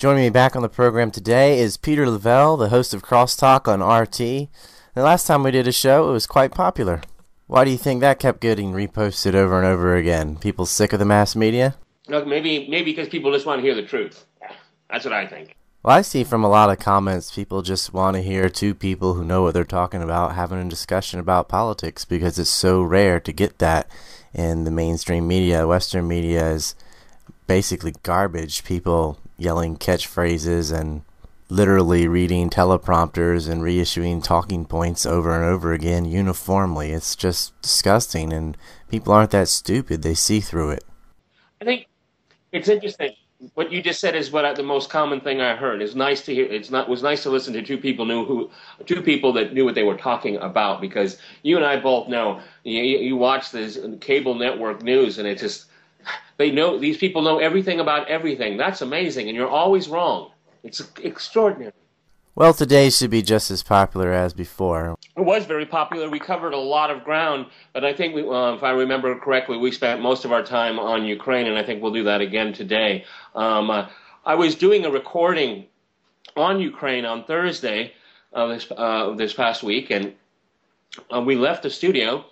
Joining me back on the program today is Peter Lavelle, the host of Crosstalk on RT. The last time we did a show, it was quite popular. Why do you think that kept getting reposted over and over again? People sick of the mass media? Look, maybe maybe because people just want to hear the truth. That's what I think. Well, I see from a lot of comments, people just want to hear two people who know what they're talking about having a discussion about politics because it's so rare to get that in the mainstream media. Western media is basically garbage. People yelling catchphrases and literally reading teleprompters and reissuing talking points over and over again uniformly. It's just disgusting, and people aren't that stupid. They see through it. I think it's interesting. What you just said is what I, the most common thing I heard. It's nice to hear. It's not was nice to listen to two people knew who, two people that knew what they were talking about. Because you and I both know. You, you watch this cable network news, and it just they know these people know everything about everything. That's amazing, and you're always wrong. It's extraordinary. Well, today should be just as popular as before. It was very popular. We covered a lot of ground, but I think, we, uh, if I remember correctly, we spent most of our time on Ukraine, and I think we'll do that again today. Um, uh, I was doing a recording on Ukraine on Thursday of this, uh, this past week, and uh, we left the studio,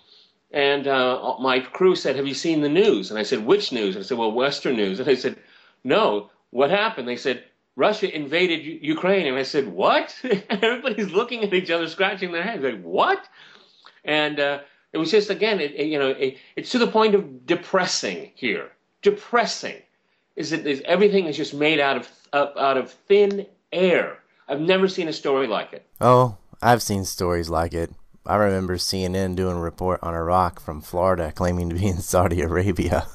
and uh, my crew said, "Have you seen the news?" And I said, "Which news?" And I said, "Well, Western news." And I said, "No, what happened?" They said, Russia invaded U- Ukraine. And I said, What? Everybody's looking at each other, scratching their heads. Like, what? And uh, it was just, again, it, it, you know, it, it's to the point of depressing here. Depressing. Is that everything is just made out of, uh, out of thin air. I've never seen a story like it. Oh, I've seen stories like it. I remember CNN doing a report on Iraq from Florida claiming to be in Saudi Arabia.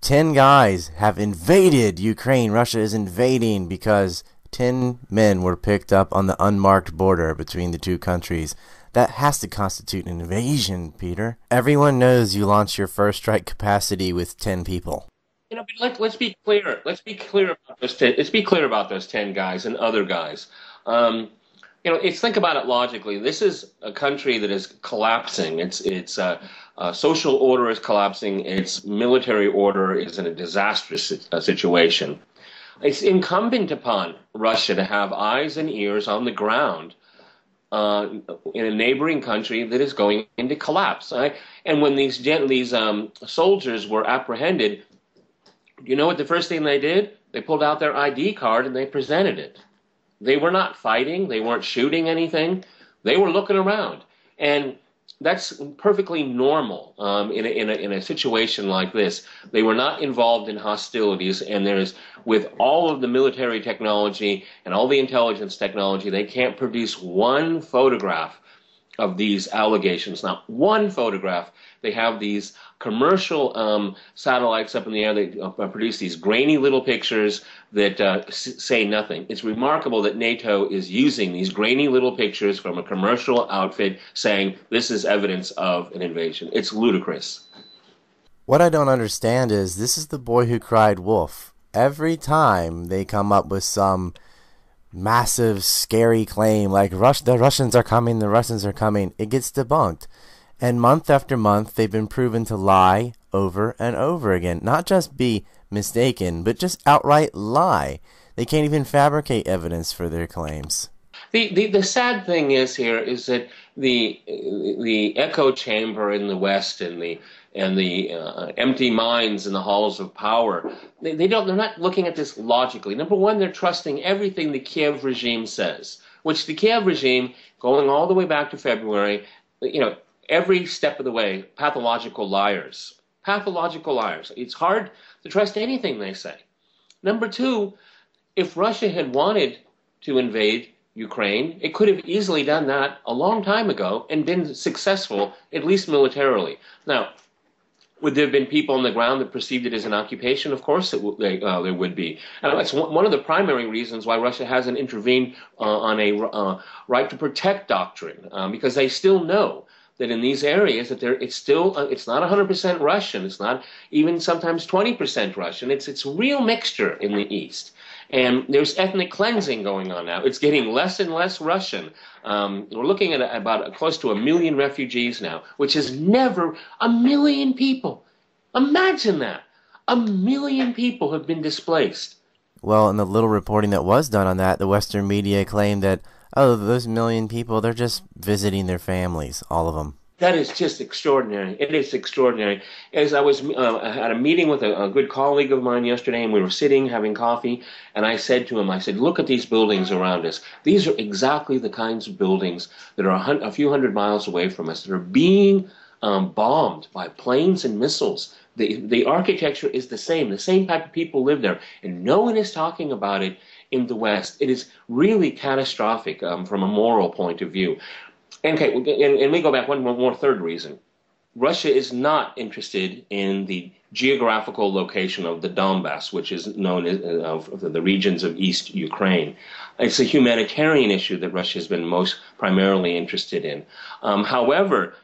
Ten guys have invaded Ukraine. Russia is invading because ten men were picked up on the unmarked border between the two countries. That has to constitute an invasion, Peter. Everyone knows you launch your first strike capacity with ten people. You know, let, us be clear. Let's be clear about. Ten, let's be clear about those ten guys and other guys. Um, you know, it's think about it logically. This is a country that is collapsing. It's it's uh, uh, social order is collapsing. Its military order is in a disastrous uh, situation. It's incumbent upon Russia to have eyes and ears on the ground uh, in a neighboring country that is going into collapse. Right? And when these these um, soldiers were apprehended, you know what the first thing they did? They pulled out their ID card and they presented it. They were not fighting. They weren't shooting anything. They were looking around. And that's perfectly normal um, in, a, in, a, in a situation like this. They were not involved in hostilities, and there's with all of the military technology and all the intelligence technology, they can't produce one photograph of these allegations. Not one photograph. They have these commercial um, satellites up in the air that uh, produce these grainy little pictures that uh, say nothing. It's remarkable that NATO is using these grainy little pictures from a commercial outfit saying this is evidence of an invasion. It's ludicrous. What I don't understand is this is the boy who cried wolf. Every time they come up with some massive, scary claim like Rush, the Russians are coming, the Russians are coming, it gets debunked. And month after month, they've been proven to lie over and over again. Not just be mistaken, but just outright lie. They can't even fabricate evidence for their claims. The, the, the sad thing is here is that the the echo chamber in the West and the and the uh, empty minds in the halls of power they, they don't they're not looking at this logically. Number one, they're trusting everything the Kiev regime says, which the Kiev regime, going all the way back to February, you know, every step of the way, pathological liars. Pathological liars. It's hard to trust anything they say. Number two, if Russia had wanted to invade Ukraine, it could have easily done that a long time ago and been successful, at least militarily. Now, would there have been people on the ground that perceived it as an occupation? Of course, w- they, uh, there would be. And that's one of the primary reasons why Russia hasn't intervened uh, on a uh, right to protect doctrine, um, because they still know that in these areas that there it's still uh, it's not 100% Russian. It's not even sometimes 20% Russian. It's it's real mixture in the east. And there's ethnic cleansing going on now. It's getting less and less Russian. Um, we're looking at about close to a million refugees now, which is never a million people. Imagine that. A million people have been displaced. Well, in the little reporting that was done on that, the Western media claimed that, oh, those million people, they're just visiting their families, all of them. That is just extraordinary. It is extraordinary. As I was uh, at a meeting with a, a, good colleague of mine yesterday, and we were sitting having coffee, and I said to him, I said, look at these buildings around us. These are exactly the kinds of buildings that are a, hun- a few hundred miles away from us that are being um, bombed by planes and missiles. The, the architecture is the same. The same type of people live there, and no one is talking about it in the West. It is really catastrophic um, from a moral point of view. Okay, and, and we go back one, one more third reason. Russia is not interested in the geographical location of the Donbass, which is known as uh, the regions of East Ukraine. It's a humanitarian issue that Russia has been most primarily interested in. Um, however,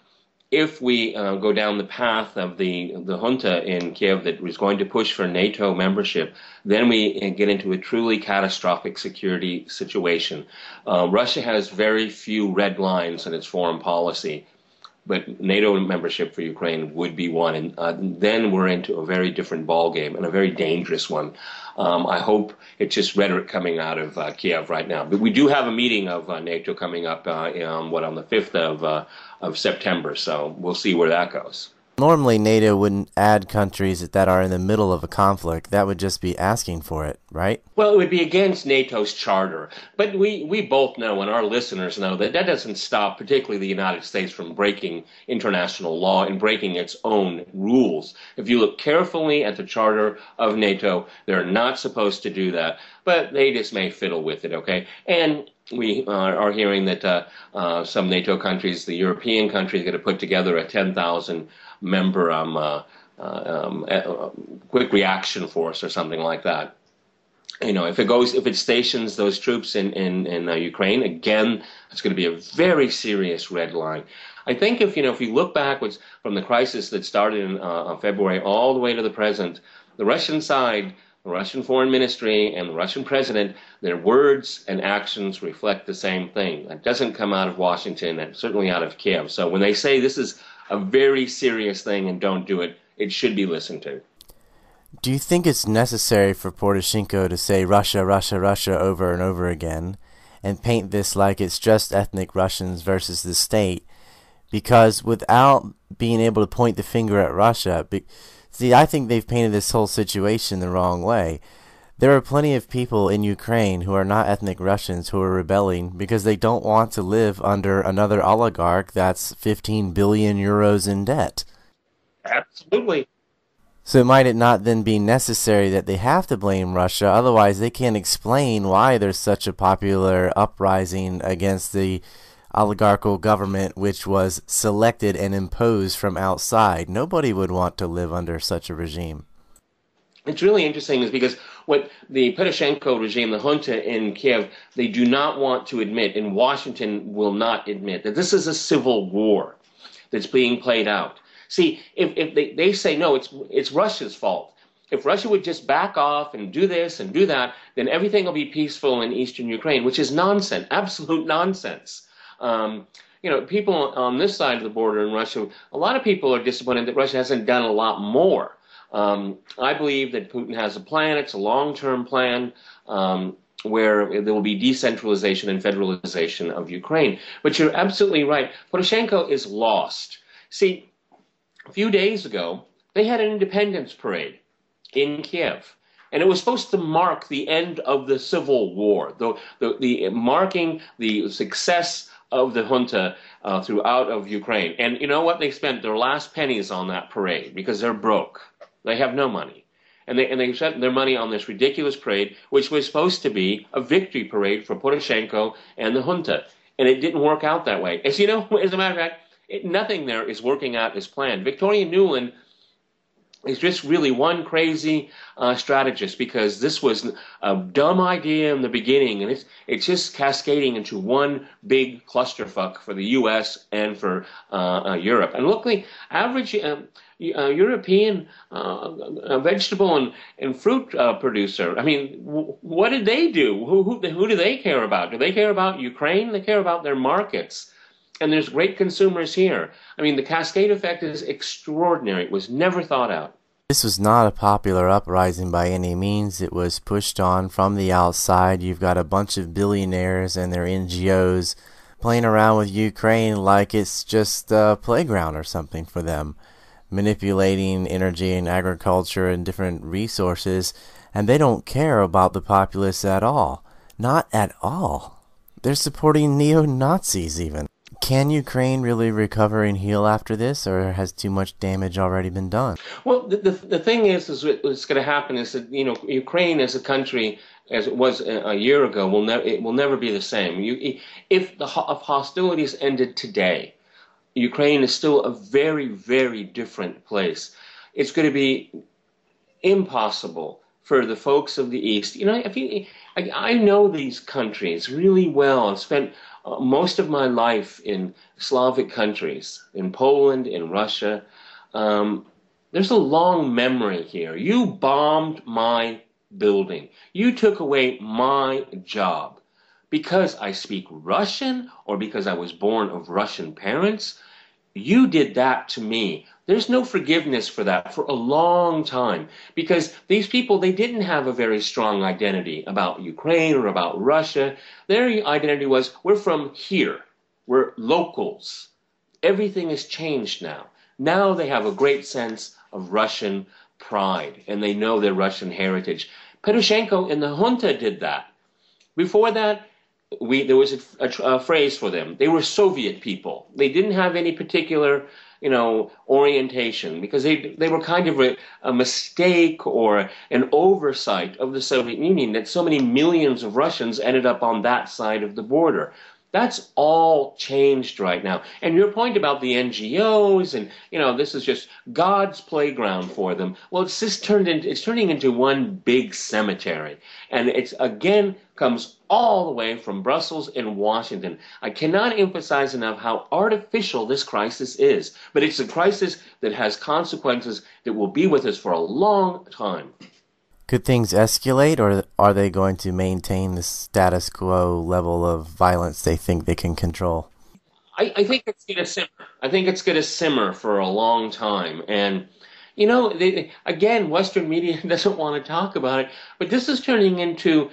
if we uh, go down the path of the the junta in Kiev that was going to push for NATO membership, then we uh, get into a truly catastrophic security situation. Uh, Russia has very few red lines in its foreign policy, but NATO membership for Ukraine would be one, and uh, then we're into a very different ballgame and a very dangerous one. Um, I hope it's just rhetoric coming out of uh, Kiev right now. But we do have a meeting of uh, NATO coming up, um, what on the fifth of of September. So we'll see where that goes. Normally, NATO wouldn't add countries that are in the middle of a conflict. That would just be asking for it, right? Well, it would be against NATO's charter. But we, we both know, and our listeners know, that that doesn't stop, particularly the United States, from breaking international law and breaking its own rules. If you look carefully at the charter of NATO, they're not supposed to do that. But they just may fiddle with it, okay? And we are hearing that uh, uh, some NATO countries, the European countries, are going to put together a 10,000 member um, uh, uh um, uh, quick reaction force or something like that. You know, if it goes, if it stations those troops in in, in uh, Ukraine, again, it's going to be a very serious red line. I think if you know, if you look backwards from the crisis that started in February all the way to the present, the Russian side the Russian foreign ministry and the Russian president, their words and actions reflect the same thing. That doesn't come out of Washington and certainly out of Kiev. So when they say this is a very serious thing and don't do it, it should be listened to. Do you think it's necessary for Poroshenko to say Russia, Russia, Russia over and over again and paint this like it's just ethnic Russians versus the state? Because without being able to point the finger at Russia, See, I think they've painted this whole situation the wrong way. There are plenty of people in Ukraine who are not ethnic Russians who are rebelling because they don't want to live under another oligarch that's 15 billion euros in debt. Absolutely. So might it not then be necessary that they have to blame Russia? Otherwise, they can't explain why there's such a popular uprising against the oligarchical government which was selected and imposed from outside. Nobody would want to live under such a regime. It's really interesting is because what the Poroshenko regime, the junta in Kiev, they do not want to admit, and Washington will not admit, that this is a civil war that's being played out. See, if, if they, they say, no, it's, it's Russia's fault. If Russia would just back off and do this and do that, then everything will be peaceful in eastern Ukraine, which is nonsense, absolute nonsense. Um, you know, people on this side of the border in Russia, a lot of people are disappointed that Russia hasn't done a lot more. Um, I believe that Putin has a plan. It's a long-term plan um, where there will be decentralization and federalization of Ukraine. But you're absolutely right. Poroshenko is lost. See, a few days ago, they had an independence parade in Kiev. And it was supposed to mark the end of the civil war, the, the, the marking the success of the junta uh, throughout of Ukraine. And you know what? They spent their last pennies on that parade because they're broke. They have no money. And they, and they spent their money on this ridiculous parade, which was supposed to be a victory parade for Poroshenko and the junta. And it didn't work out that way. As you know, as a matter of fact, it, nothing there is working out as planned. Victoria Nuland is just really one crazy uh, strategist because this was a dumb idea in the beginning, and it's it's just cascading into one big clusterfuck for the U.S. and for uh, uh, Europe. And luckily, average um, uh, European uh, vegetable and, and fruit uh, producer. I mean, what did they do? Who, who who do they care about? Do they care about Ukraine? They care about their markets and there's great consumers here. I mean, the cascade effect is extraordinary. It was never thought out. This was not a popular uprising by any means. It was pushed on from the outside. You've got a bunch of billionaires and their NGOs playing around with Ukraine like it's just a playground or something for them, manipulating energy and agriculture and different resources, and they don't care about the populace at all. Not at all. They're supporting neo Nazis, even. Can Ukraine really recover and heal after this, or has too much damage already been done? Well, the, the, the thing is, is what's going to happen is that, you know, Ukraine as a country as it was a year ago, will never it will never be the same. You, if the if hostilities ended today, Ukraine is still a very very different place. It's going to be impossible for the folks of the East. You know, if you, I, I know these countries really well. I've spent most of my life in Slavic countries, in Poland, in Russia. Um, there's a long memory here. You bombed my building. You took away my job. Because I speak Russian or because I was born of Russian parents, you did that to me. There's no forgiveness for that for a long time because these people, they didn't have a very strong identity about Ukraine or about Russia. Their identity was, we're from here. We're locals. Everything has changed now. Now they have a great sense of Russian pride and they know their Russian heritage. Poroshenko and the junta did that. Before that, we there was a, a, a, phrase for them. They were Soviet people. They didn't have any particular, you know, orientation because they they were kind of a, a mistake or an oversight of the Soviet Union that so many millions of Russians ended up on that side of the border. That's all changed right now. And your point about the NGOs and you know this is just God's playground for them. Well, it's just turned into it's turning into one big cemetery, and it's again comes all the way from Brussels and Washington. I cannot emphasize enough how artificial this crisis is, but it's a crisis that has consequences that will be with us for a long time. Could things escalate, or are they going to maintain the status quo level of violence they think they can control? I, I think it's going to simmer. I think it's going to simmer for a long time, and you know, they, again, Western media doesn't want to talk about it, but this is turning into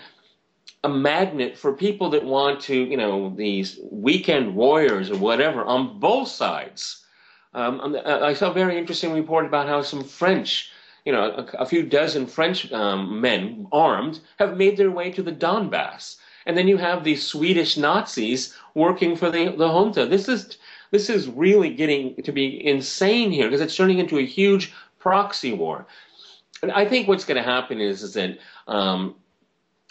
a magnet for people that want to, you know, these weekend warriors or whatever on both sides. Um, I saw a very interesting report about how some French you know, a, a few dozen French um, men armed have made their way to the Donbass. And then you have these Swedish Nazis working for the, the junta. This is, this is really getting to be insane here because it's turning into a huge proxy war. And I think what's going to happen is, is that um,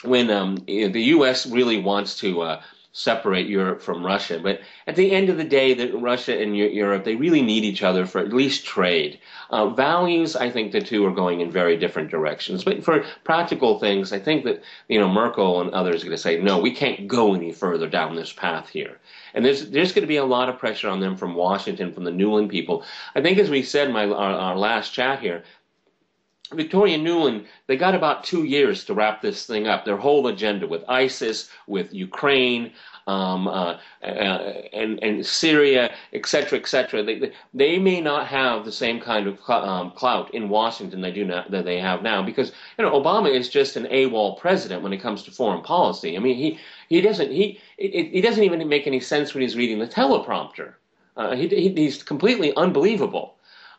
when um, the U.S. really wants to uh, separate Europe from Russia. But at the end of the day, that Russia and Europe they really need each other for at least trade. Uh, values, I think the two are going in very different directions. But for practical things, I think that you know Merkel and others are going to say, no, we can't go any further down this path here. And there's there's going to be a lot of pressure on them from Washington, from the Nuland people. I think, as we said in my our, our last chat here, Victoria Nuland, they got about two years to wrap this thing up. Their whole agenda with ISIS, with Ukraine, um, uh, uh, and, and Syria, etc., etc. They, they may not have the same kind of um, clout in Washington they do not, that they have now because you know Obama is just an AWOL president when it comes to foreign policy. I mean he he doesn't he it, it doesn't even make any sense when he's reading the teleprompter. Uh, he, he, he's completely unbelievable.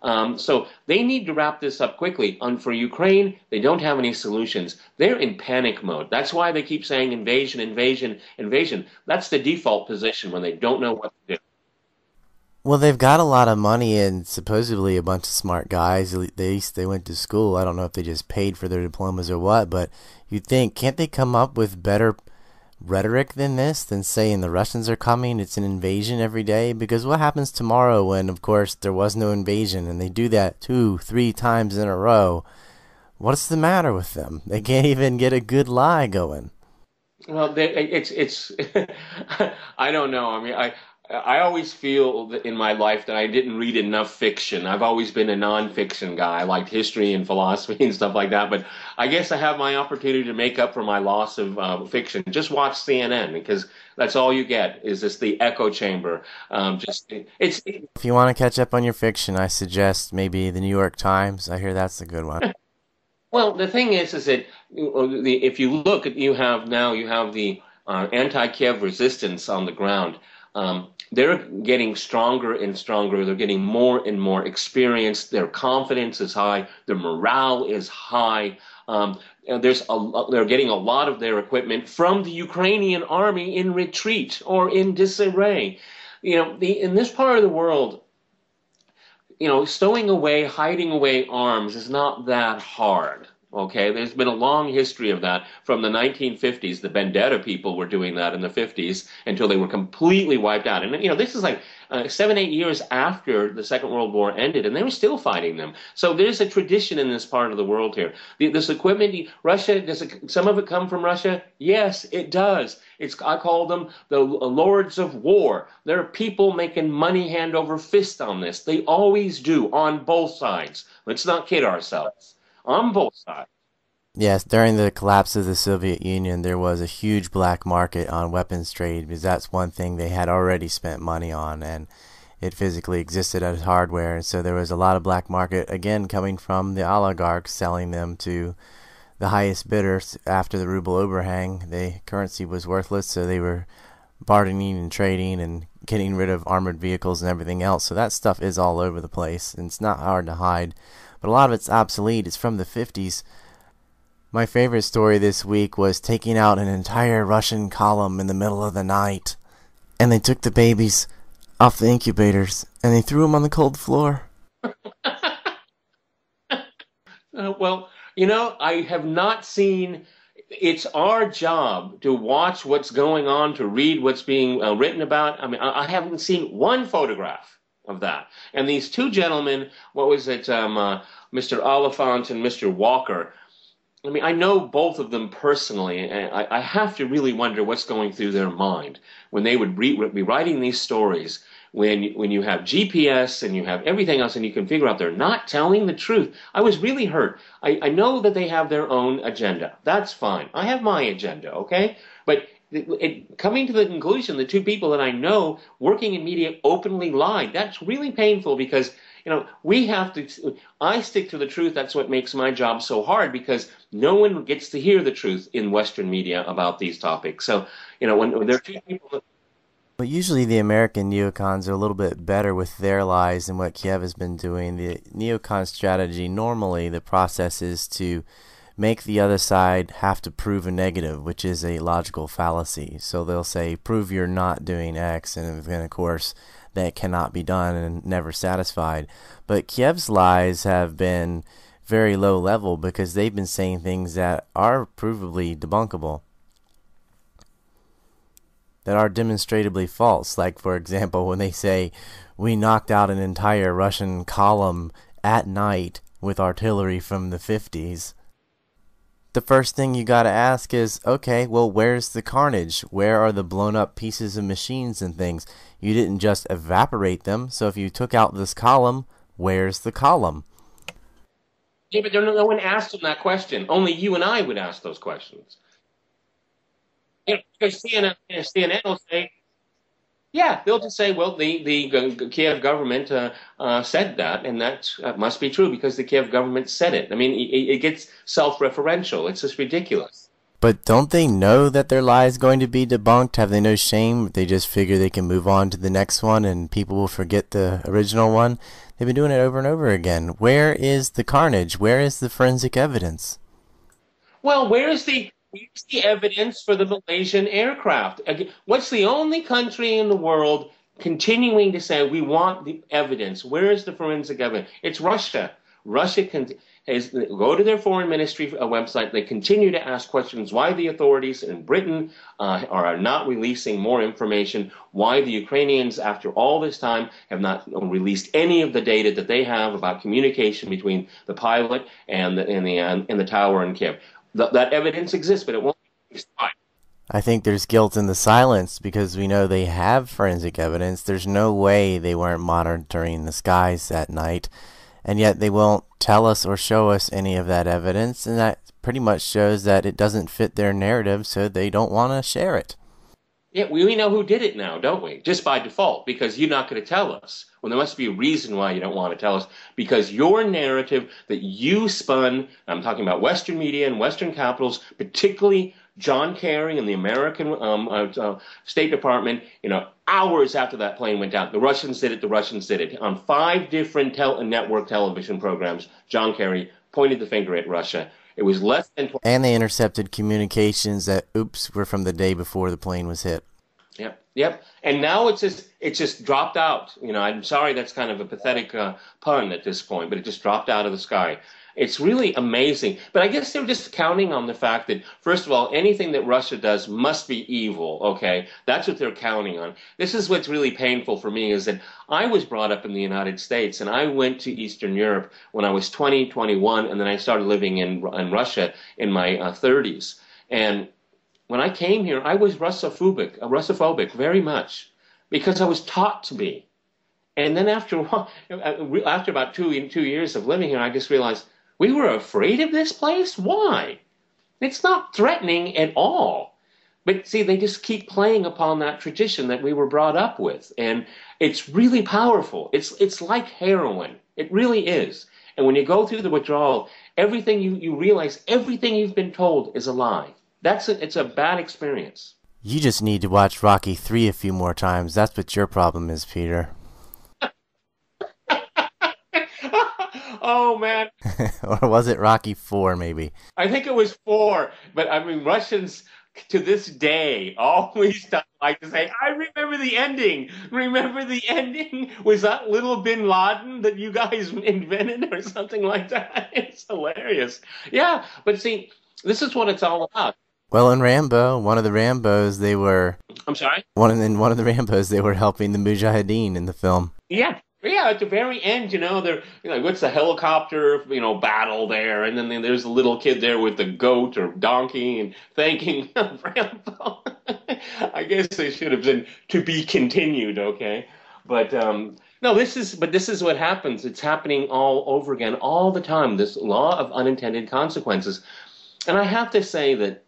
Um, so they need to wrap this up quickly. And for Ukraine, they don't have any solutions. They're in panic mode. That's why they keep saying invasion, invasion, invasion. That's the default position when they don't know what to do. Well, they've got a lot of money and supposedly a bunch of smart guys. They they went to school. I don't know if they just paid for their diplomas or what, but you'd think can't they come up with better rhetoric than this than saying the Russians are coming, it's an invasion every day? Because what happens tomorrow when, of course, there was no invasion and they do that two, three times in a row? What's the matter with them? They can't even get a good lie going. Well, they, it's it's. I don't know. I mean, I I always feel that in my life that I didn't read enough fiction. I've always been a nonfiction guy. I liked history and philosophy and stuff like that. But I guess I have my opportunity to make up for my loss of uh, fiction. Just watch CNN because that's all you get is this the echo chamber. Um, just it's. If you want to catch up on your fiction, I suggest maybe the New York Times. I hear that's a good one. well, the thing is, is that if you look, you have now you have the uh, anti-Kiev resistance on the ground. Um, they're getting stronger and stronger. They're getting more and more experienced. Their confidence is high. Their morale is high. Um, there's a, they're getting a lot of their equipment from the Ukrainian army in retreat or in disarray. You know, the, in this part of the world, you know, stowing away, hiding away arms is not that hard. Okay, there's been a long history of that from the 1950s. The Bandera people were doing that in the 50s until they were completely wiped out. And you know, this is like uh, seven, eight years after the Second World War ended, and they were still fighting them. So there's a tradition in this part of the world here. The, this equipment, Russia, does it, some of it come from Russia? Yes, it does. It's I call them the lords of war. There are people making money hand over fist on this. They always do on both sides. Let's not kid ourselves on both sides. Yes, during the collapse of the Soviet Union, there was a huge black market on weapons trade because that's one thing they had already spent money on, and it physically existed as hardware. And so there was a lot of black market again coming from the oligarchs selling them to the highest bidders after the ruble overhang. The currency was worthless, so they were bartering and trading and getting rid of armored vehicles and everything else. So that stuff is all over the place, and it's not hard to hide but a lot of it's obsolete. It's from the 50s. My favorite story this week was taking out an entire Russian column in the middle of the night. And they took the babies off the incubators and they threw them on the cold floor. uh, well, you know, I have not seen. It's our job to watch what's going on, to read what's being uh, written about. I mean, I, I haven't seen one photograph of that. And these two gentlemen, what was it, um, uh, Mr. Oliphant and Mr. Walker, I mean, I know both of them personally, and I, I have to really wonder what's going through their mind when they would re- be writing these stories. When when you have GPS and you have everything else, and you can figure out they're not telling the truth. I was really hurt. I, I know that they have their own agenda. That's fine. I have my agenda, okay? But it, coming to the conclusion, the two people that I know working in media openly lied. That's really painful because you know we have to. I stick to the truth. That's what makes my job so hard because no one gets to hear the truth in Western media about these topics. So you know when, when there are two people. That, well, usually the American neocons are a little bit better with their lies than what Kiev has been doing. The neocon strategy normally the process is to make the other side have to prove a negative, which is a logical fallacy. So they'll say, prove you're not doing X, and then of course that cannot be done and never satisfied. But Kiev's lies have been very low level because they've been saying things that are provably debunkable. That are demonstrably false. Like, for example, when they say, we knocked out an entire Russian column at night with artillery from the 50s the first thing you got to ask is okay, well, where's the carnage? Where are the blown up pieces of machines and things? You didn't just evaporate them, so if you took out this column, where's the column? Yeah, but no one asked them that question. Only you and I would ask those questions. You know, because CNN, CNN will say, yeah, they'll just say, well, the, the Kiev government uh, uh, said that, and that uh, must be true because the Kiev government said it. I mean, it, it gets self referential. It's just ridiculous. But don't they know that their lie is going to be debunked? Have they no shame? They just figure they can move on to the next one and people will forget the original one? They've been doing it over and over again. Where is the carnage? Where is the forensic evidence? Well, where's the Where's the evidence for the Malaysian aircraft? What's the only country in the world continuing to say we want the evidence? Where is the forensic evidence? It's Russia. Russia can is, go to their foreign ministry uh, website. They continue to ask questions why the authorities in Britain uh, are not releasing more information, why the Ukrainians, after all this time, have not released any of the data that they have about communication between the pilot and the, and the, and the tower in Kiev. Th- that evidence exists, but it won't be I think there's guilt in the silence because we know they have forensic evidence. There's no way they weren't monitoring the skies that night, and yet they won't tell us or show us any of that evidence, and that pretty much shows that it doesn't fit their narrative, so they don't want to share it. Yeah, we know who did it now, don't we? Just by default, because you're not going to tell us. Well, there must be a reason why you don't want to tell us. Because your narrative that you spun, I'm talking about Western media and Western capitals, particularly John Kerry and the American um, uh, uh, State Department, you know, hours after that plane went down, the Russians did it, the Russians did it. On five different tel- network television programs, John Kerry pointed the finger at Russia. It was less than. 20- and they intercepted communications that, oops, were from the day before the plane was hit. Yep, yep. And now it's just it's just dropped out. You know, I'm sorry that's kind of a pathetic uh, pun at this point, but it just dropped out of the sky. It's really amazing. But I guess they're just counting on the fact that, first of all, anything that Russia does must be evil, okay? That's what they're counting on. This is what's really painful for me is that I was brought up in the United States and I went to Eastern Europe when I was 20, 21, and then I started living in, in Russia in my uh, 30s. And when I came here, I was Russophobic, uh, Russophobic very much because I was taught to be. And then after uh, after about two two years of living here, I just realized we were afraid of this place? Why? It's not threatening at all. But see, they just keep playing upon that tradition that we were brought up with. And it's really powerful. It's, it's like heroin. It really is. And when you go through the withdrawal, everything you, you realize, everything you've been told is a lie. That's a, it's a bad experience. You just need to watch Rocky 3 a few more times. That's what your problem is, Peter. Oh man. or was it Rocky Four? Maybe. I think it was four, but I mean Russians to this day always like to say, "I remember the ending. Remember the ending? Was that little Bin Laden that you guys invented, or something like that?" It's hilarious. Yeah, but see, this is what it's all about. Well, in Rambo, one of the Rambos, they were. I'm sorry. One in one of the Rambos, they were helping the Mujahideen in the film. Yeah, yeah, at the very end, you know, they're you know, what's the helicopter, you know, battle there, and then there's a little kid there with the goat or donkey and thanking Rambo. I guess they should have been to be continued, okay? But um, no, this is but this is what happens. It's happening all over again, all the time. This law of unintended consequences, and I have to say that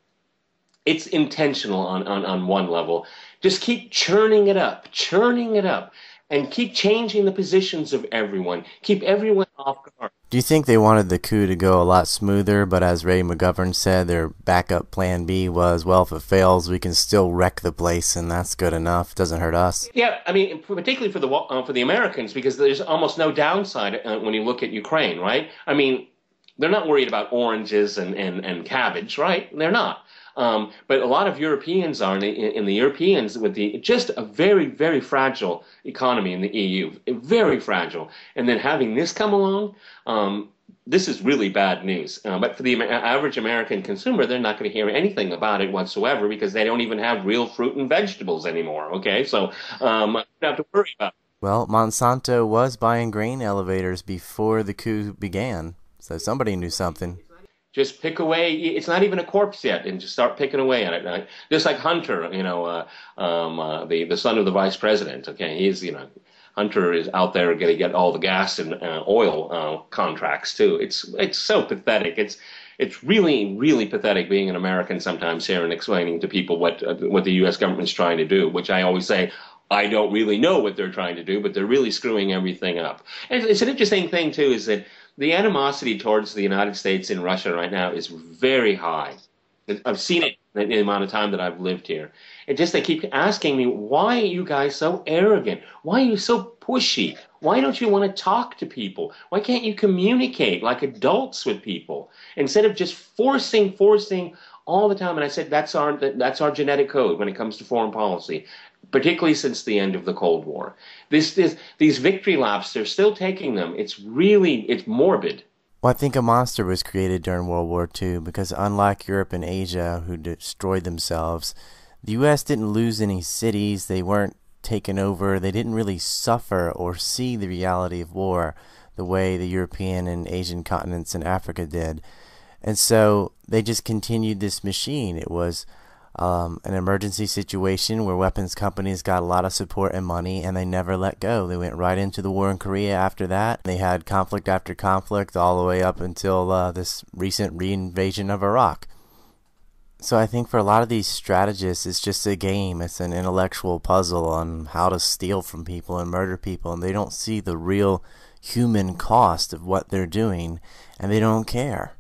it's intentional on on, on one level. Just keep churning it up, churning it up and keep changing the positions of everyone. Keep everyone off guard. Do you think they wanted the coup to go a lot smoother, but as Ray McGovern said, their backup plan B was, well, if it fails, we can still wreck the place, and that's good enough. It Doesn't hurt us. Yeah, I mean, particularly for the uh, for the Americans, because there's almost no downside uh, when you look at Ukraine, right? I mean, they're not worried about oranges and, and, and cabbage, right? They're not. Um, but a lot of Europeans are, in the Europeans with the just a very very fragile economy in the EU, very fragile. And then having this come along, um, this is really bad news. Uh, but for the average American consumer, they're not going to hear anything about it whatsoever because they don't even have real fruit and vegetables anymore. Okay, so um, don't have to worry about. It. Well, Monsanto was buying grain elevators before the coup began, so somebody knew something. Just pick away. It's not even a corpse yet, and just start picking away at it. Just like Hunter, you know, uh, um, uh, the the son of the vice president. Okay, he's you know, Hunter is out there going to get all the gas and uh, oil uh, contracts too. It's it's so pathetic. It's it's really really pathetic being an American sometimes here and explaining to people what uh, what the U.S. government's trying to do. Which I always say. I don't really know what they're trying to do, but they're really screwing everything up. And it's an interesting thing too, is that the animosity towards the United States in Russia right now is very high. I've seen it in the amount of time that I've lived here. It just they keep asking me, why are you guys so arrogant? Why are you so pushy? Why don't you want to talk to people? Why can't you communicate like adults with people instead of just forcing, forcing all the time? And I said that's our that's our genetic code when it comes to foreign policy particularly since the end of the Cold War. This, this, these victory laps, they're still taking them. It's really, it's morbid. Well, I think a monster was created during World War II because unlike Europe and Asia, who destroyed themselves, the U.S. didn't lose any cities. They weren't taken over. They didn't really suffer or see the reality of war the way the European and Asian continents and Africa did. And so they just continued this machine. It was um, an emergency situation where weapons companies got a lot of support and money and they never let go. They went right into the war in Korea after that. They had conflict after conflict all the way up until uh, this recent reinvasion of Iraq. So I think for a lot of these strategists, it's just a game. It's an intellectual puzzle on how to steal from people and murder people, and they don't see the real human cost of what they're doing, and they don't care.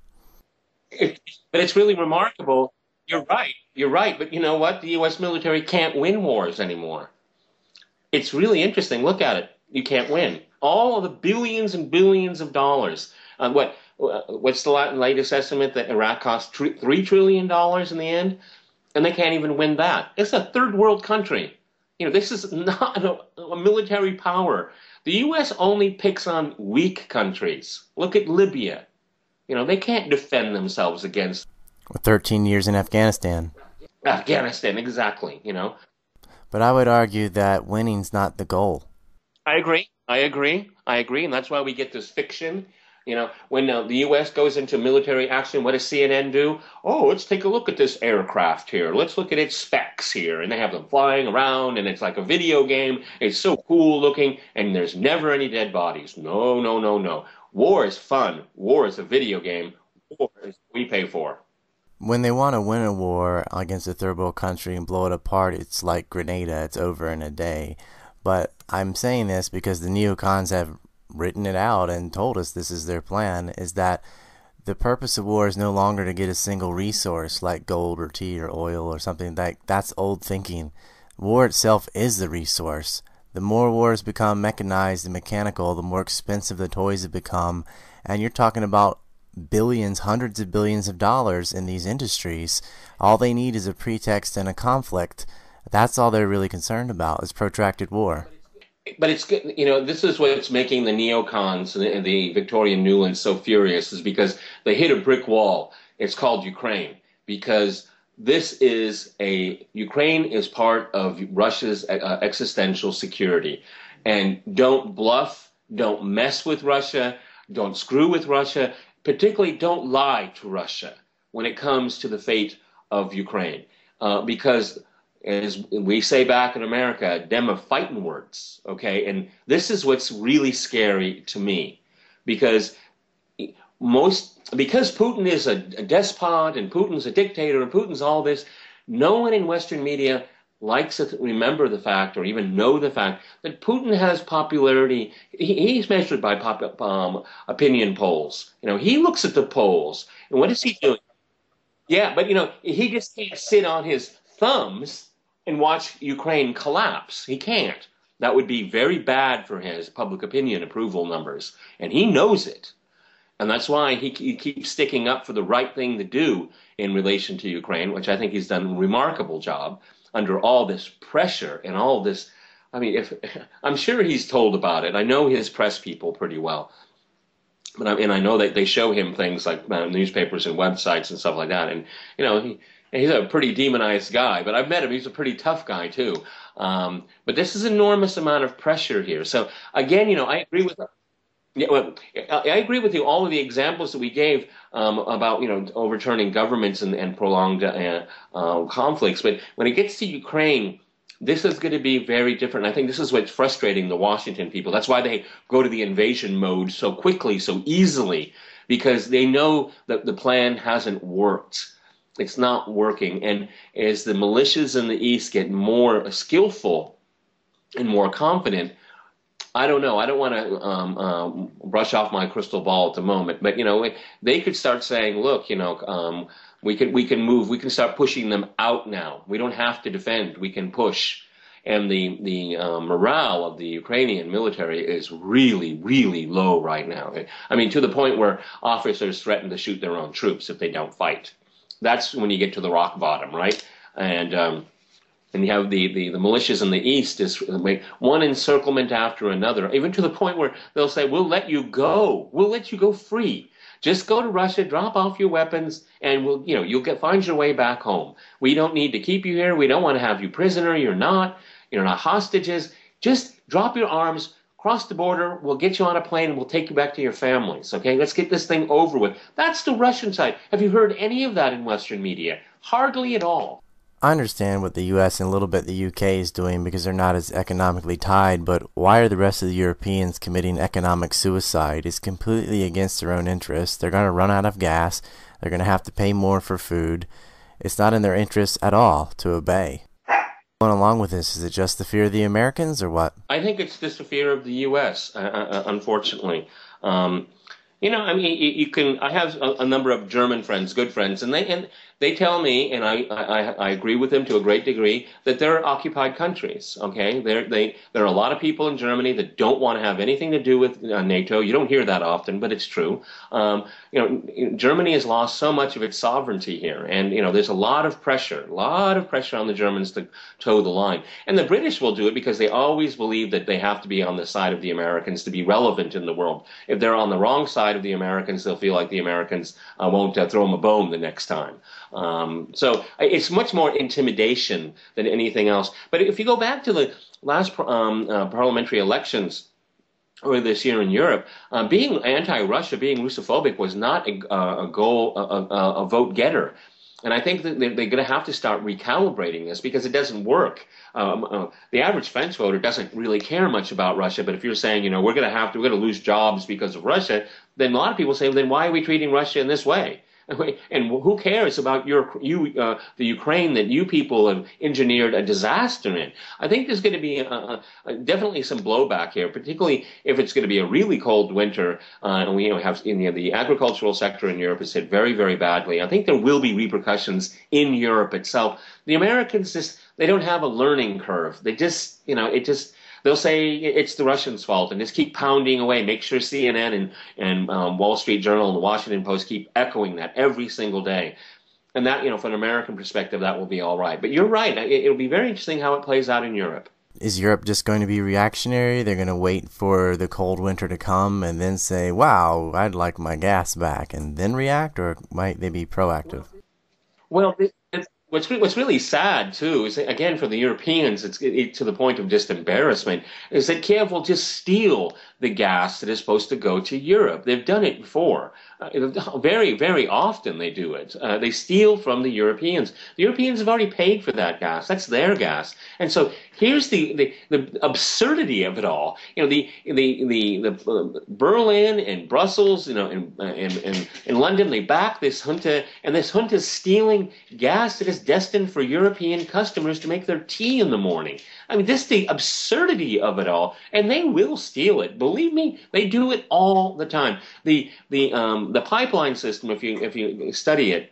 But it's really remarkable. You're right. You're right. But you know what? The U.S. military can't win wars anymore. It's really interesting. Look at it. You can't win. All of the billions and billions of dollars. Uh, what? What's the latest estimate that Iraq cost three trillion dollars in the end, and they can't even win that. It's a third world country. You know, this is not a, a military power. The U.S. only picks on weak countries. Look at Libya. You know, they can't defend themselves against. 13 years in Afghanistan. Afghanistan, exactly, you know. But I would argue that winning's not the goal. I agree. I agree. I agree. And that's why we get this fiction you know, when uh, the U.S. goes into military action, what does CNN do? Oh, let's take a look at this aircraft here. Let's look at its specs here. And they have them flying around, and it's like a video game. It's so cool looking, and there's never any dead bodies. No, no, no, no. War is fun. War is a video game. War is what we pay for. When they want to win a war against a third world country and blow it apart, it's like Grenada. It's over in a day. But I'm saying this because the neocons have written it out and told us this is their plan is that the purpose of war is no longer to get a single resource like gold or tea or oil or something that that's old thinking. War itself is the resource. The more wars become mechanized and mechanical, the more expensive the toys have become, and you're talking about billions, hundreds of billions of dollars in these industries. All they need is a pretext and a conflict. That's all they're really concerned about is protracted war but it's good. You know, this is what's making the neocons and the, Victoria Nuland so furious is because they hit a brick wall. It's called Ukraine because this is a Ukraine is part of Russia's uh, existential security, and don't bluff, don't mess with Russia, don't screw with Russia, particularly don't lie to Russia when it comes to the fate of Ukraine, uh, because as we say back in America, them of fighting words. Okay, and this is what's really scary to me, because most because Putin is a, a despot and Putin's a dictator and Putin's all this. No one in Western media likes to remember the fact or even know the fact that Putin has popularity. He, he's measured by pop, um, opinion polls. You know, he looks at the polls and what is he doing? Yeah, but you know, he just can't sit on his thumbs and watch Ukraine collapse. He can't. That would be very bad for his public opinion approval numbers. And he knows it. And that's why he, he, keeps sticking up for the right thing to do in relation to Ukraine, which I think he's done a remarkable job under all this pressure and all this. I mean, if I'm sure he's told about it. I know his press people pretty well. But I, and I know that they show him things like uh, newspapers and websites and stuff like that. And, you know, he, he's a pretty demonized guy, but I've met him. He's a pretty tough guy too. Um, but this is enormous amount of pressure here. So again, you know, I agree with. Yeah, well, I agree with you. All of the examples that we gave um, about you know overturning governments and, and prolonged uh, uh, conflicts, but when it gets to Ukraine, this is going to be very different. I think this is what's frustrating the Washington people. That's why they go to the invasion mode so quickly, so easily, because they know that the plan hasn't worked it's not working. And as the militias in the East get more skillful and more confident, I don't know. I don't want to um, um, brush off my crystal ball at the moment, but you know, they could start saying, "Look, you know, um, we can we can move. We can start pushing them out now. We don't have to defend. We can push." And the the uh, morale of the Ukrainian military is really really low right now. I mean, to the point where officers threaten to shoot their own troops if they don't fight that's when you get to the rock bottom, right? And um, and you have the, the, the militias in the east is one encirclement after another, even to the point where they'll say, "We'll let you go. We'll let you go free. Just go to Russia, drop off your weapons, and we'll you know you'll get find your way back home. We don't need to keep you here. We don't want to have you prisoner. You're not. You're not hostages. Just drop your arms." cross the border, we'll get you on a plane, and we'll take you back to your families. Okay, let's get this thing over with. That's the Russian side. Have you heard any of that in Western media? Hardly at all. I understand what the U.S. and a little bit the U.K. is doing because they're not as economically tied, but why are the rest of the Europeans committing economic suicide? It's completely against their own interests. They're going to run out of gas. They're going to have to pay more for food. It's not in their interests at all to obey. Going along with this, is it just the fear of the Americans or what? I think it's just the fear of the U.S., uh, uh, unfortunately. Um, you know, I mean, you, you can. I have a, a, number of German friends, good friends, and they and they tell me, and I, I, I agree with them to a great degree, that they're occupied countries. Okay, there they there are a lot of people in Germany that don't want to have anything to do with uh, NATO. You don't hear that often, but it's true. Um, you know, Germany has lost so much of its sovereignty here, and you know, there's a lot of pressure, a lot of pressure on the Germans to toe the line, and the British will do it because they always believe that they have to be on the side of the Americans to be relevant in the world. If they're on the wrong side of the Americans, they'll feel like the Americans uh, won't uh, throw them a bone the next time. Um, so it's much more intimidation than anything else. But if you go back to the last um, uh, parliamentary elections earlier this year in Europe, uh, being anti-Russia, being Russophobic was not a, a goal, a, a, vote getter. And I think that they're, they're going to have to start recalibrating this because it doesn't work. Um, uh, the average French voter doesn't really care much about Russia, but if you're saying, you know, we're going to have to, we're going to lose jobs because of Russia, then a lot of people say, well, then why are we treating Russia in this way? And who cares about your you uh, the Ukraine that you people have engineered a disaster in? I think there's going to be definitely some blowback here, particularly if it's going to be a really cold winter. Uh, and we you know, have you know, the agricultural sector in Europe is hit very very badly. I think there will be repercussions in Europe itself. The Americans just they don't have a learning curve. They just you know it just they'll say it's the Russians' fault and just keep pounding away. Make sure CNN and, and um, Wall Street Journal and the Washington Post keep echoing that every single day. And that, you know, from an American perspective, that will be all right. But you're right. It, will be very interesting how it plays out in Europe. Is Europe just going to be reactionary? They're going to wait for the cold winter to come and then say, wow, I'd like my gas back, and then react? Or might they be proactive? Well, What's what's really sad too is again for the Europeans, it's it, to the point of just embarrassment. Is that Kiev will just steal the gas that is supposed to go to Europe? They've done it before. Uh, very, very often they do it. Uh, they steal from the Europeans. The Europeans have already paid for that gas. That's their gas. And so here's the, the, the absurdity of it all. You know, the, the, the, the uh, Berlin and Brussels, you know, and, and, and, and London, they back this junta, and this junta is stealing gas that is destined for European customers to make their tea in the morning. I mean, this the absurdity of it all, and they will steal it. Believe me, they do it all the time. The the um, the pipeline system, if you if you study it,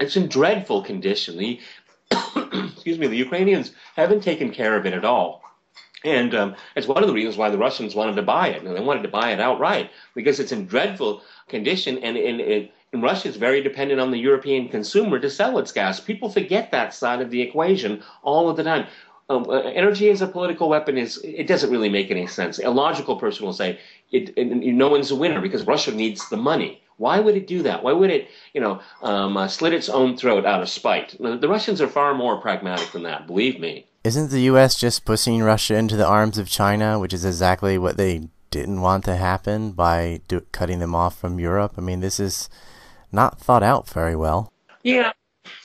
it's in dreadful condition. The excuse me, the Ukrainians haven't taken care of it at all. And um, it's one of the reasons why the Russians wanted to buy it. They wanted to buy it outright because it's in dreadful condition and, and and Russia is very dependent on the European consumer to sell its gas. People forget that side of the equation all of the time um, uh, energy as a political weapon is it doesn't really make any sense. A logical person will say it, it, no one's a winner because Russia needs the money. Why would it do that? Why would it, you know, um, uh, slit its own throat out of spite? The Russians are far more pragmatic than that. Believe me. Isn't the U.S. just pushing Russia into the arms of China, which is exactly what they didn't want to happen by do, cutting them off from Europe? I mean, this is not thought out very well. Yeah,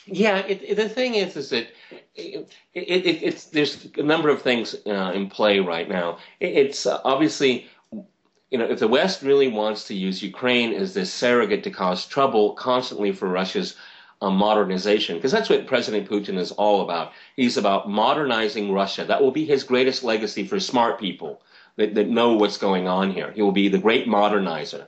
yeah. It, the thing is, is that it, it, it's there's a number of things uh, in play right now. it's uh, obviously, you know, if the West really wants to use Ukraine as this surrogate to cause trouble constantly for Russia's uh, modernization, because that's what President Putin is all about. He's about modernizing Russia. That will be his greatest legacy for smart people that, that know what's going on here. He will be the great modernizer.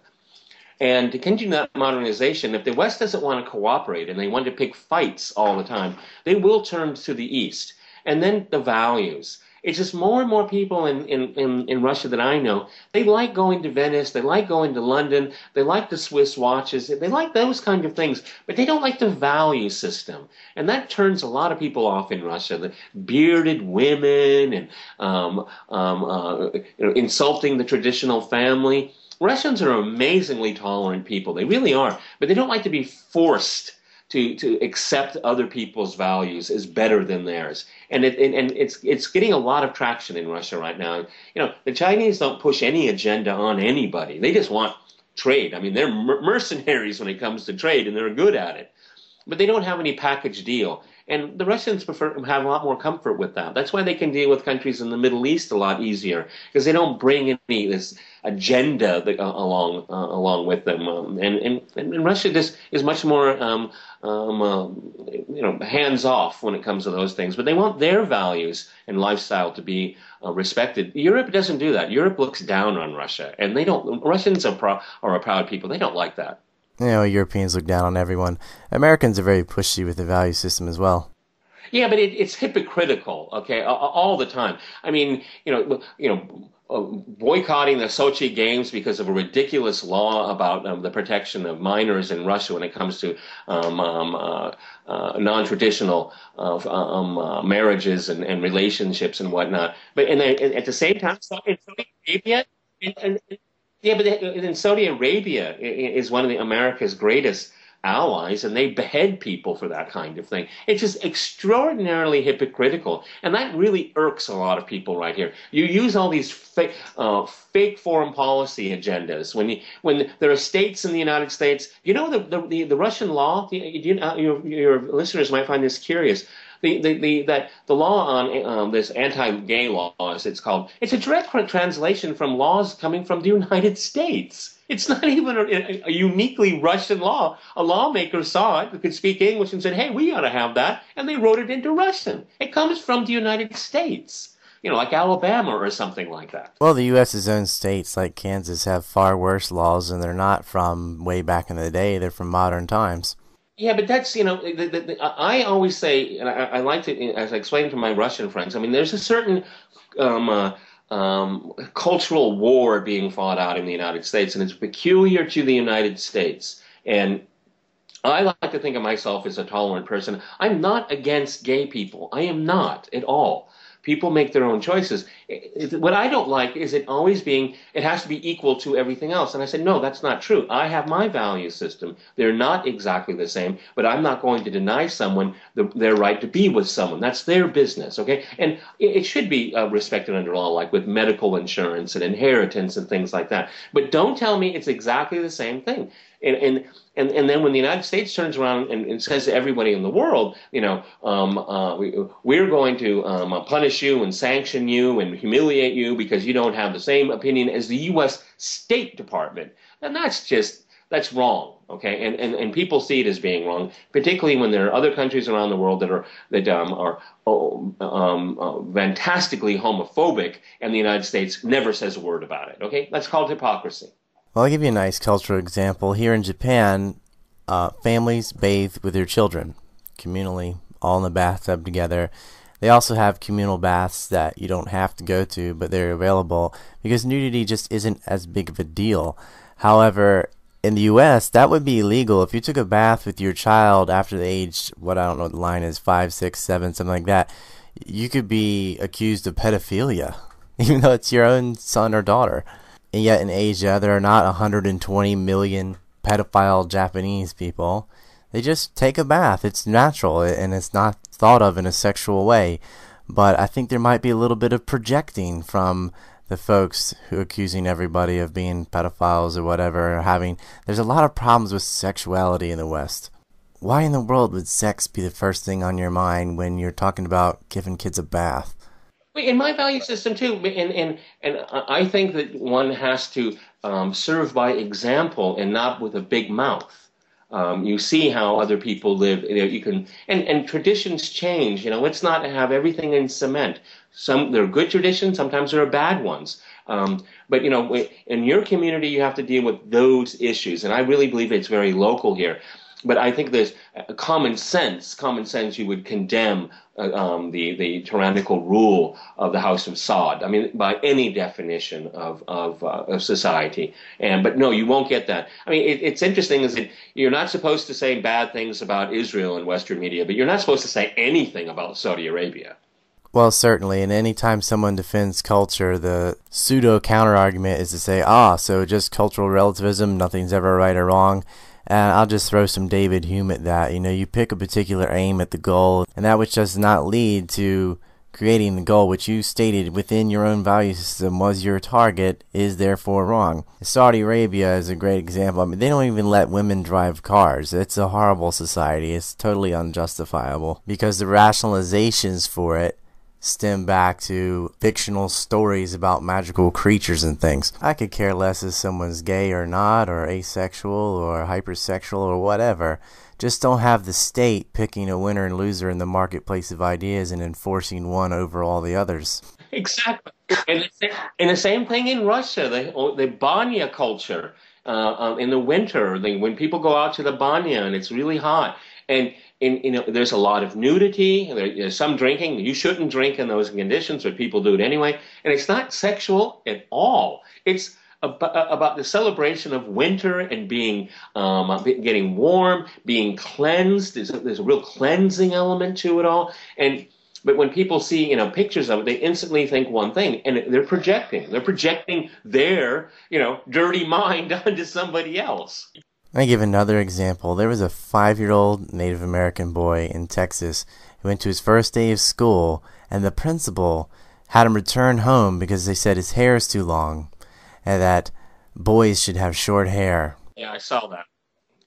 And to continue that modernization, if the West doesn't want to cooperate and they want to pick fights all the time, they will turn to the East. And then the values. It's just more and more people in, in, in, in, Russia that I know, they like going to Venice, they like going to London, they like the Swiss watches, they like those kind of things, but they don't like the value system. And that turns a lot of people off in Russia. The bearded women and um, um, uh, you know, insulting the traditional family. Russians are amazingly tolerant people. They really are. But they don't like to be forced to, to accept other people's values as better than theirs. And it, and, and it's, it's getting a lot of traction in Russia right now. You know, the Chinese don't push any agenda on anybody. They just want trade. I mean, they're mercenaries when it comes to trade, and they're good at it. but they don't have any package deal. And the Russians prefer have a lot more comfort with that. That's why they can deal with countries in the Middle East a lot easier because they don't bring any this agenda that, uh, along uh, along with them. Um, and, and and Russia just is much more um, um, uh, you know hands off when it comes to those things. But they want their values and lifestyle to be uh, respected. Europe doesn't do that. Europe looks down on Russia, and they don't. Russians are pro- are a proud people. They don't like that you know, Europeans look down on everyone. Americans are very pushy with the value system as well. Yeah, but it, it's hypocritical. Okay, all the time. I mean, you know, you know. Uh, boycotting the Sochi Games because of a ridiculous law about um, the protection of minors in Russia when it comes to um, um, uh, uh, non-traditional uh, um, uh, marriages and, and, relationships and whatnot. But and, at the same time, Saudi Arabia, and, and, yeah, but in Saudi Arabia is one of the America's greatest allies, and they behead people for that kind of thing. It's just extraordinarily hypocritical, and that really irks a lot of people right here. You use all these fake, uh, fake foreign policy agendas when you, when there are states in the United States. You know the the, the, the Russian law. You, uh, your your listeners might find this curious the, the, the, that the law on um, this anti-gay law, as it's called, it's a direct translation from laws coming from the United States. It's not even a, a, uniquely Russian law. A lawmaker saw it, could speak English, and said, "Hey, we ought to have that," and they wrote it into Russian. It comes from the United States you know, like Alabama or something like that. Well, the U.S.'s own states, like Kansas, have far worse laws, and they're not from way back in the day. They're from modern times. Yeah, but that's you know, the, the, the, I always say, and I, I, like to, as I explain to my Russian friends. I mean, there's a certain um, uh, um, cultural war being fought out in the United States, and it's peculiar to the United States. And I like to think of myself as a tolerant person. I'm not against gay people. I am not at all. People make their own choices. What I don't like is it always being, it has to be equal to everything else. And I said, no, that's not true. I have my value system. They're not exactly the same, but I'm not going to deny someone the, their right to be with someone. That's their business, okay? And it, it should be uh, respected under law, like with medical insurance and inheritance and things like that. But don't tell me it's exactly the same thing. And, and and, and then when the United States turns around and, and says to everybody in the world, you know, um, uh, we, we're going to um, punish you and sanction you and humiliate you because you don't have the same opinion as the U.S. State Department, and that's just that's wrong. Okay, and, and and people see it as being wrong, particularly when there are other countries around the world that are that um, are oh, um, uh, fantastically homophobic, and the United States never says a word about it. Okay, that's called hypocrisy. Well, I'll give you a nice cultural example. Here in Japan, uh, families bathe with their children communally, all in the bathtub together. They also have communal baths that you don't have to go to, but they're available because nudity just isn't as big of a deal. However, in the U.S., that would be illegal if you took a bath with your child after the age, what I don't know what the line is, five, six, seven, something like that. You could be accused of pedophilia, even though it's your own son or daughter. And yet in Asia, there are not 120 million pedophile Japanese people. They just take a bath. It's natural and it's not thought of in a sexual way. But I think there might be a little bit of projecting from the folks who are accusing everybody of being pedophiles or whatever or having there's a lot of problems with sexuality in the West. Why in the world would sex be the first thing on your mind when you're talking about giving kids a bath? In my value system too, and and and I think that one has to um, serve by example and not with a big mouth. Um, you see how other people live. You can and and traditions change. You know, let's not have everything in cement. Some there are good traditions. Sometimes there are bad ones. Um, but you know, in your community, you have to deal with those issues, and I really believe it's very local here but I think there's common sense. Common sense, you would condemn uh, um, the the tyrannical rule of the House of Saud. I mean, by any definition of of, uh, of society. And but no, you won't get that. I mean, it, it's interesting is that you're not supposed to say bad things about Israel in Western media, but you're not supposed to say anything about Saudi Arabia. Well, certainly, and anytime someone defends culture, the pseudo counter argument is to say, ah, so just cultural relativism, nothing's ever right or wrong. And I'll just throw some David Hume at that. You know, you pick a particular aim at the goal, and that which does not lead to creating the goal which you stated within your own value system was your target is therefore wrong. Saudi Arabia is a great example. I mean, they don't even let women drive cars. It's a horrible society. It's totally unjustifiable because the rationalizations for it stem back to fictional stories about magical creatures and things. I could care less if someone's gay or not, or asexual, or hypersexual, or whatever. Just don't have the state picking a winner and loser in the marketplace of ideas and enforcing one over all the others. Exactly. And the same, and the same thing in Russia, the, the banya culture. Uh, um, in the winter, the, when people go out to the banya and it's really hot, and in, you know, there's a lot of nudity. There's some drinking. You shouldn't drink in those conditions, but people do it anyway. And it's not sexual at all. It's about, about the celebration of winter and being um, getting warm, being cleansed. There's a, there's a real cleansing element to it all. And but when people see you know pictures of it, they instantly think one thing, and they're projecting. They're projecting their you know dirty mind onto somebody else. I give another example. There was a five year old Native American boy in Texas who went to his first day of school, and the principal had him return home because they said his hair is too long and that boys should have short hair. Yeah, I saw that.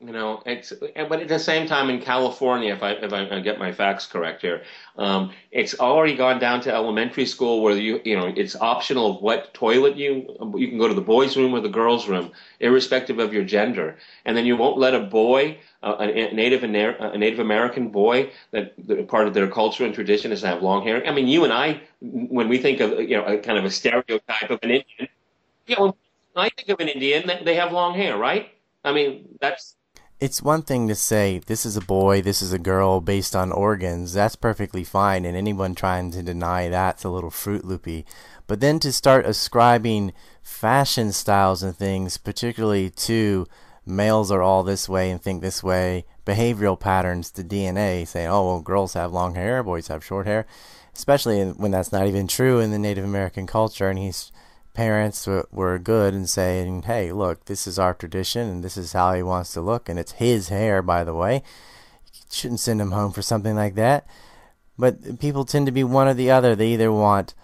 You know, it's but at the same time in California, if I if I get my facts correct here, um, it's already gone down to elementary school where you you know it's optional what toilet you you can go to the boys' room or the girls' room, irrespective of your gender, and then you won't let a boy uh, a Native a Native American boy that, that, part of their culture and tradition is to have long hair. I mean, you and I, when we think of you know a kind of a stereotype of an Indian, you know, I think of an Indian, they have long hair, right? I mean, that's it's one thing to say this is a boy, this is a girl based on organs. That's perfectly fine, and anyone trying to deny that's a little fruit loopy. But then to start ascribing fashion styles and things, particularly to males are all this way and think this way, behavioral patterns to DNA, saying, oh, well, girls have long hair, boys have short hair, especially when that's not even true in the Native American culture. And he's parents were good and saying, hey, look, this is our tradition and this is how he wants to look, and it's his hair, by the way. You shouldn't send him home for something like that. But people tend to be one or the other. They either want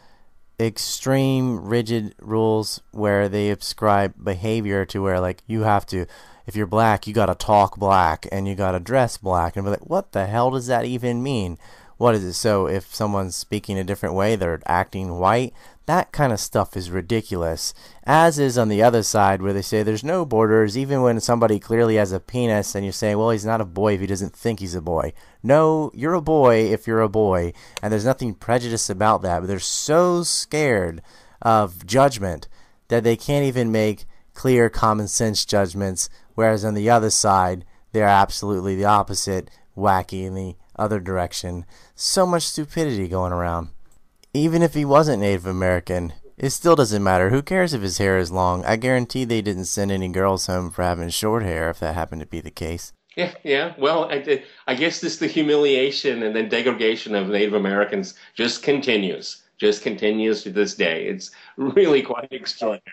extreme rigid rules where they ascribe behavior to where like you have to if you're black you gotta talk black and you gotta dress black and be like what the hell does that even mean what is it so if someone's speaking a different way they're acting white that kind of stuff is ridiculous. As is on the other side, where they say there's no borders, even when somebody clearly has a penis and you're saying, well, he's not a boy if he doesn't think he's a boy. No, you're a boy if you're a boy, and there's nothing prejudiced about that, but they're so scared of judgment that they can't even make clear common sense judgments, whereas on the other side, they're absolutely the opposite, wacky in the other direction. So much stupidity going around. Even if he wasn't Native American, it still doesn't matter. Who cares if his hair is long? I guarantee they didn't send any girls home for having short hair if that happened to be the case. Yeah, yeah. Well, I, I guess this the humiliation and then degradation of Native Americans just continues, just continues to this day. It's really quite extraordinary.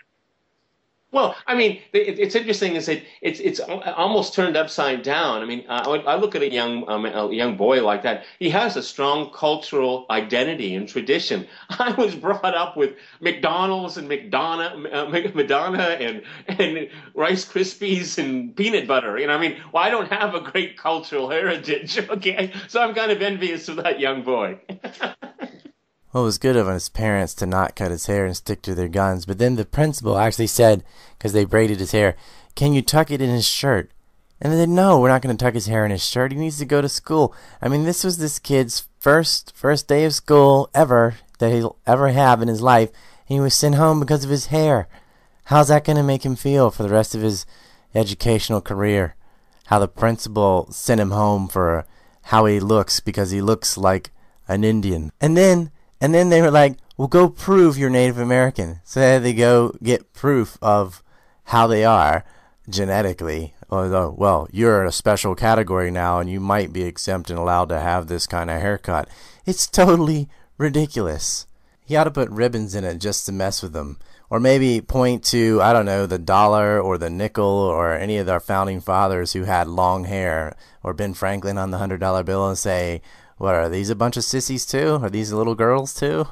Well, I mean, it, it's interesting is that it's it's almost turned upside down. I mean, I, I look at a young um, a young boy like that. He has a strong cultural identity and tradition. I was brought up with McDonald's and McDonough, uh, Madonna and and Rice Krispies and peanut butter. You know, I mean, well, I don't have a great cultural heritage. Okay, so I'm kind of envious of that young boy. Well, it was good of his parents to not cut his hair and stick to their guns, but then the principal actually said, because they braided his hair, Can you tuck it in his shirt? And they said, No, we're not going to tuck his hair in his shirt. He needs to go to school. I mean, this was this kid's first first day of school ever that he'll ever have in his life, and he was sent home because of his hair. How's that going to make him feel for the rest of his educational career? How the principal sent him home for how he looks because he looks like an Indian. And then and then they were like, well, go prove you're Native American. So they go get proof of how they are genetically. Although, well, you're a special category now and you might be exempt and allowed to have this kind of haircut. It's totally ridiculous. He ought to put ribbons in it just to mess with them. or maybe point to I don't know the dollar or the nickel or any of our founding fathers who had long hair or Ben Franklin on the hundred dollar bill and say, "What are these? A bunch of sissies too? Are these little girls too?"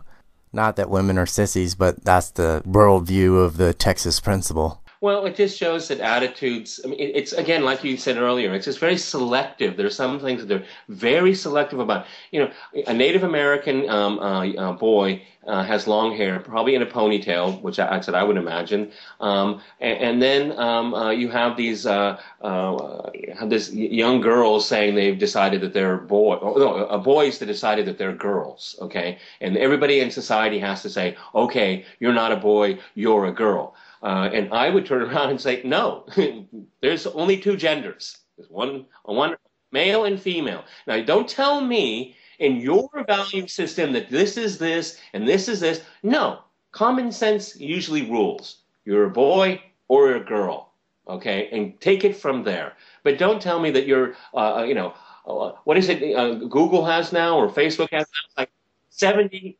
Not that women are sissies, but that's the worldview of the Texas principal. Well, it just shows that attitudes. I mean, it's again, like you said earlier, it's just very selective. There's some things that they're very selective about. You know, a Native American um, uh, uh, boy uh, has long hair, probably in a ponytail, which I, I said I would imagine. Um, and, and, then um, uh, you have these uh, uh, this young girls saying they've decided that they're boy, oh, no, boys that decided that they're girls. Okay, and everybody in society has to say, okay, you're not a boy, you're a girl. Uh, and I would turn around and say, no, there's only two genders. There's one, one male and female. Now, don't tell me in your value system that this is this and this is this. No, common sense usually rules. You're a boy or a girl, okay, and take it from there. But don't tell me that you're, uh, uh you know, uh, what is it uh, Google has now or Facebook has now? Like 70.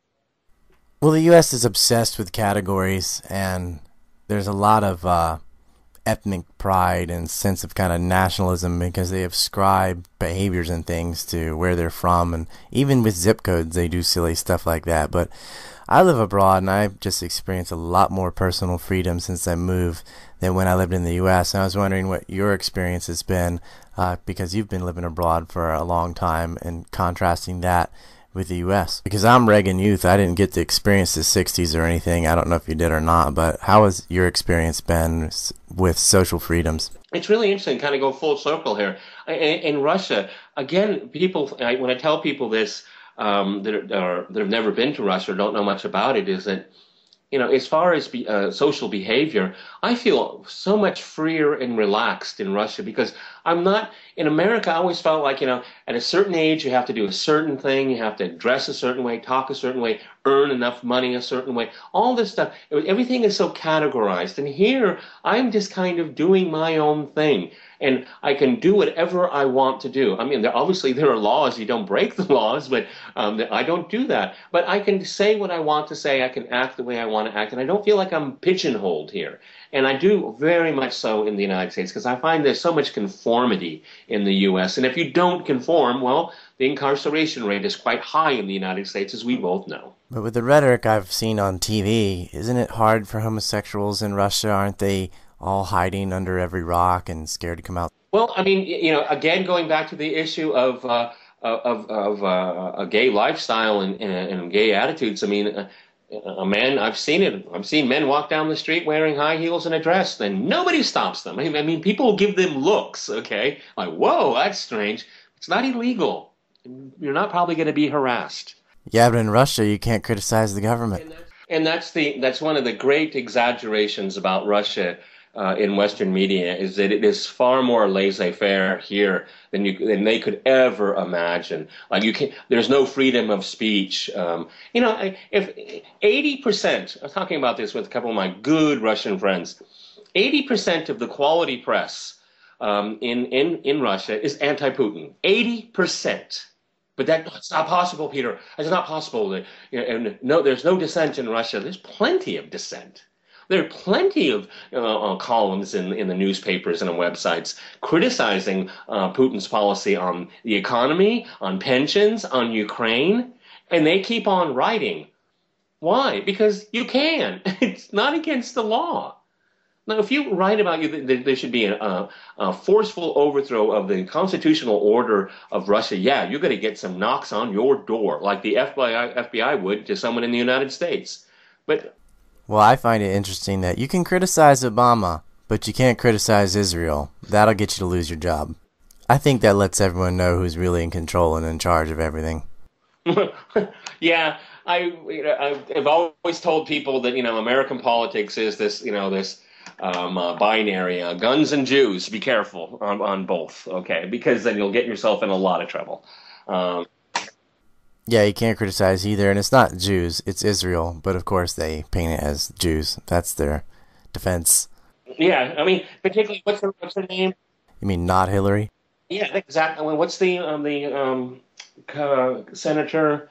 Well, the U.S. is obsessed with categories and there's a lot of uh, ethnic pride and sense of kind of nationalism because they ascribe behaviors and things to where they're from, and even with zip codes, they do silly stuff like that. But I live abroad, and I've just experienced a lot more personal freedom since I moved than when I lived in the U.S. And I was wondering what your experience has been uh, because you've been living abroad for a long time, and contrasting that with the U.S. Because I'm Reagan Youth, I didn't get to experience the 60s or anything. I don't know if you did or not, but how has your experience been with social freedoms? It's really interesting, kind of go full circle here. In, Russia, again, people, when I tell people this um, that, are, that have never been to Russia or don't know much about it, is that you know, as far as be, uh, social behavior, I feel so much freer and relaxed in Russia because I'm not in America. I always felt like you know, at a certain age, you have to do a certain thing, you have to dress a certain way, talk a certain way, earn enough money a certain way. All this stuff, everything is so categorized. And here, I'm just kind of doing my own thing and I can do whatever I want to do. I mean, there, obviously there are laws; you don't break the laws, but um, I don't do that. But I can say what I want to say. I can act the way I want to act, and I don't feel like I'm pigeonholed here. And I do very much so in the United States because I find there's so much conformity in the U.S. And if you don't conform, well, the incarceration rate is quite high in the United States, as we both know. But with the rhetoric I've seen on TV, isn't it hard for homosexuals in Russia? Aren't they all hiding under every rock and scared to come out? Well, I mean, you know, again, going back to the issue of uh, of, of uh, a gay lifestyle and, and, and, gay attitudes. I mean, a, a, man, I've seen it. I've seen men walk down the street wearing high heels and a dress, and nobody stops them. I mean, people give them looks, okay? Like, whoa, that's strange. It's not illegal. You're not probably going to be harassed. Yeah, but in Russia, you can't criticize the government. And that's, and that's the that's one of the great exaggerations about Russia uh, in Western media is that it is far more laissez-faire here than you than they could ever imagine. Like you can, there's no freedom of speech. Um, you know, if eighty percent, I was talking about this with a couple of my good Russian friends. Eighty percent of the quality press um, in in in Russia is anti-Putin. Eighty percent. But that's not possible, Peter. It's not possible. You know, and no, there's no dissent in Russia. There's plenty of dissent. There are plenty of uh, uh, columns in, in the newspapers and on websites criticizing uh, Putin's policy on the economy, on pensions, on Ukraine, and they keep on writing. Why? Because you can. It's not against the law. Now, if you write about you there should be a, a, forceful overthrow of the constitutional order of Russia, yeah, you're going to get some knocks on your door, like the FBI, FBI would to someone in the United States. But well, I find it interesting that you can criticize Obama, but you can't criticize Israel. That'll get you to lose your job. I think that lets everyone know who's really in control and in charge of everything. yeah, I you know, I've always told people that you know American politics is this you know this um, uh, binary uh, guns and Jews. Be careful on, on both, okay? Because then you'll get yourself in a lot of trouble. Um, yeah, you can't criticize either, and it's not Jews, it's Israel, but of course they paint it as Jews. That's their defense. Yeah, I mean, particularly what's her what's her name? You mean not Hillary? Yeah, exactly. What's the um, the um, uh, senator?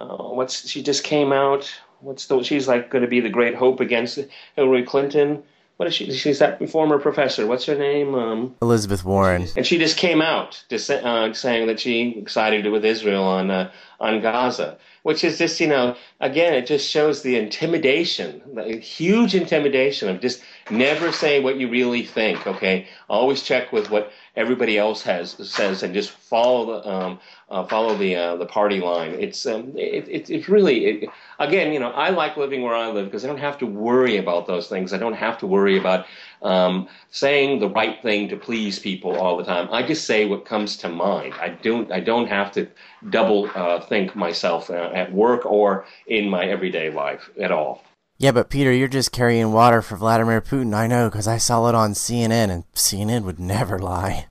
Uh, what's she just came out? what's the she's like going to be the great hope against Hillary Clinton. What is she? She's that former professor. What's her name? Um, Elizabeth Warren. And she just came out just, uh, saying that she sided with Israel on uh, on Gaza, which is just you know again it just shows the intimidation, the huge intimidation of just never say what you really think. Okay, always check with what everybody else has says and just follow the um, uh, follow the uh, the party line. It's um, it, it, it's really it, again, you know, I like living where I live because I don't have to worry about those things. I don't have to worry about um, saying the right thing to please people all the time. I just say what comes to mind. I don't I don't have to double uh, think myself uh, at work or in my everyday life at all. Yeah, but Peter, you're just carrying water for Vladimir Putin. I know because I saw it on CNN, and CNN would never lie.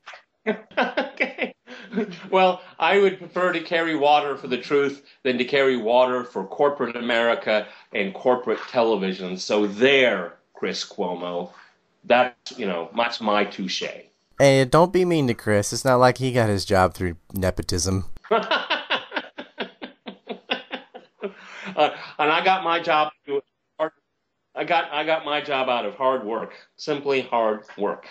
okay. Well, I would prefer to carry water for the truth than to carry water for corporate America and corporate television. So there, Chris Cuomo, that's you know that's my touche. Hey, don't be mean to Chris. It's not like he got his job through nepotism. uh, and I got my job. I got I got my job out of hard work, simply hard work.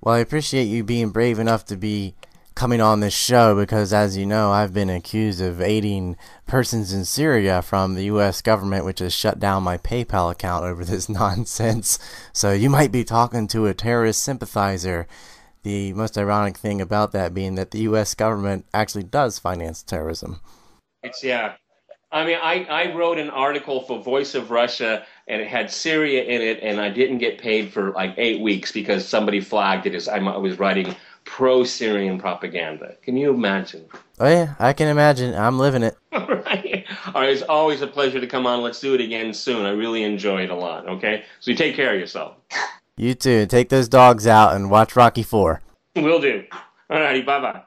Well, I appreciate you being brave enough to be coming on this show because, as you know, I've been accused of aiding persons in Syria from the U.S. government, which has shut down my PayPal account over this nonsense. So you might be talking to a terrorist sympathizer. The most ironic thing about that being that the U.S. government actually does finance terrorism. It's yeah. I mean, I, I wrote an article for Voice of Russia and it had Syria in it, and I didn't get paid for like eight weeks because somebody flagged it as I was writing pro Syrian propaganda. Can you imagine? Oh, yeah, I can imagine. I'm living it. All right. All right. It's always a pleasure to come on. Let's do it again soon. I really enjoy it a lot. Okay. So you take care of yourself. You too. Take those dogs out and watch Rocky Four. Will do. All righty. Bye bye.